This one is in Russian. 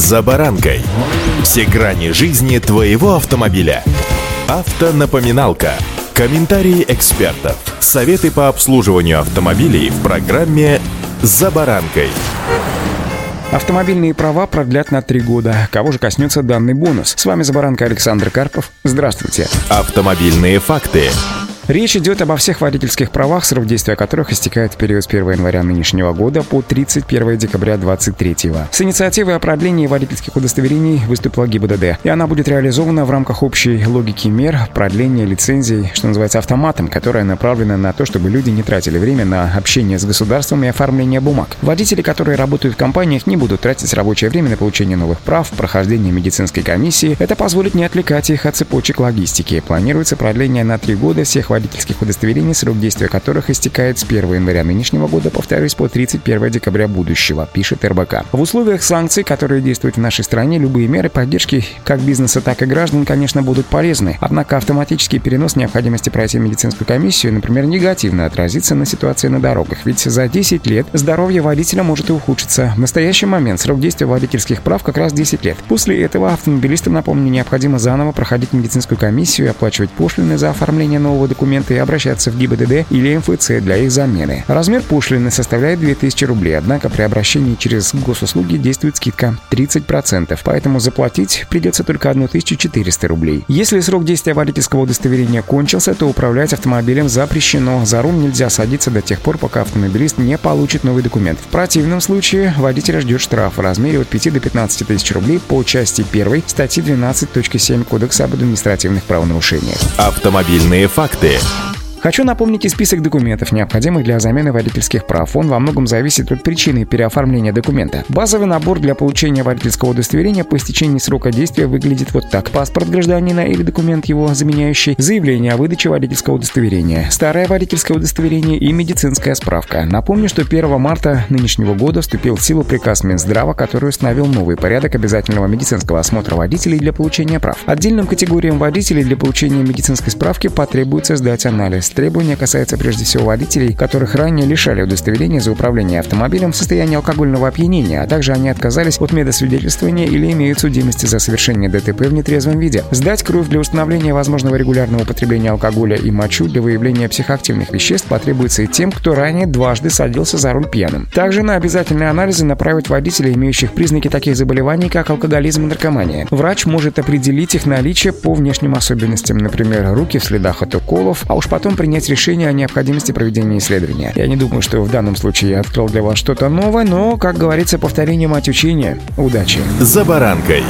«За баранкой». Все грани жизни твоего автомобиля. Автонапоминалка. Комментарии экспертов. Советы по обслуживанию автомобилей в программе «За баранкой». Автомобильные права продлят на три года. Кого же коснется данный бонус? С вами «За баранкой» Александр Карпов. Здравствуйте. Автомобильные факты. Речь идет обо всех водительских правах, срок действия которых истекает в период с 1 января нынешнего года по 31 декабря 2023. С инициативой о продлении водительских удостоверений выступила ГИБДД, и она будет реализована в рамках общей логики мер продления лицензий, что называется автоматом, которая направлена на то, чтобы люди не тратили время на общение с государством и оформление бумаг. Водители, которые работают в компаниях, не будут тратить рабочее время на получение новых прав, прохождение медицинской комиссии. Это позволит не отвлекать их от цепочек логистики. Планируется продление на три года всех водителей водительских удостоверений, срок действия которых истекает с 1 января нынешнего года, повторюсь, по 31 декабря будущего, пишет РБК. В условиях санкций, которые действуют в нашей стране, любые меры поддержки как бизнеса, так и граждан, конечно, будут полезны. Однако автоматический перенос необходимости пройти медицинскую комиссию, например, негативно отразится на ситуации на дорогах, ведь за 10 лет здоровье водителя может и ухудшиться. В настоящий момент срок действия водительских прав как раз 10 лет. После этого автомобилистам, напомню, необходимо заново проходить медицинскую комиссию и оплачивать пошлины за оформление нового документа документы и обращаться в ГИБДД или МФЦ для их замены. Размер пошлины составляет 2000 рублей, однако при обращении через госуслуги действует скидка 30%, поэтому заплатить придется только 1400 рублей. Если срок действия водительского удостоверения кончился, то управлять автомобилем запрещено. За руль нельзя садиться до тех пор, пока автомобилист не получит новый документ. В противном случае водителя ждет штраф в размере от 5 до 15 тысяч рублей по части 1 статьи 12.7 Кодекса об административных правонарушениях. Автомобильные факты. Chile. Хочу напомнить и список документов, необходимых для замены водительских прав. Он во многом зависит от причины переоформления документа. Базовый набор для получения водительского удостоверения по истечении срока действия выглядит вот так. Паспорт гражданина или документ его заменяющий, заявление о выдаче водительского удостоверения, старое водительское удостоверение и медицинская справка. Напомню, что 1 марта нынешнего года вступил в силу приказ Минздрава, который установил новый порядок обязательного медицинского осмотра водителей для получения прав. Отдельным категориям водителей для получения медицинской справки потребуется сдать анализ Требования касаются прежде всего водителей, которых ранее лишали удостоверения за управление автомобилем в состоянии алкогольного опьянения, а также они отказались от медосвидетельствования или имеют судимости за совершение ДТП в нетрезвом виде. Сдать кровь для установления возможного регулярного употребления алкоголя и мочу для выявления психоактивных веществ потребуется и тем, кто ранее дважды садился за руль пьяным. Также на обязательные анализы направить водителей, имеющих признаки таких заболеваний, как алкоголизм и наркомания. Врач может определить их наличие по внешним особенностям, например, руки в следах от уколов, а уж потом принять решение о необходимости проведения исследования. Я не думаю, что в данном случае я открыл для вас что-то новое, но, как говорится, повторение мать учения. Удачи! За баранкой.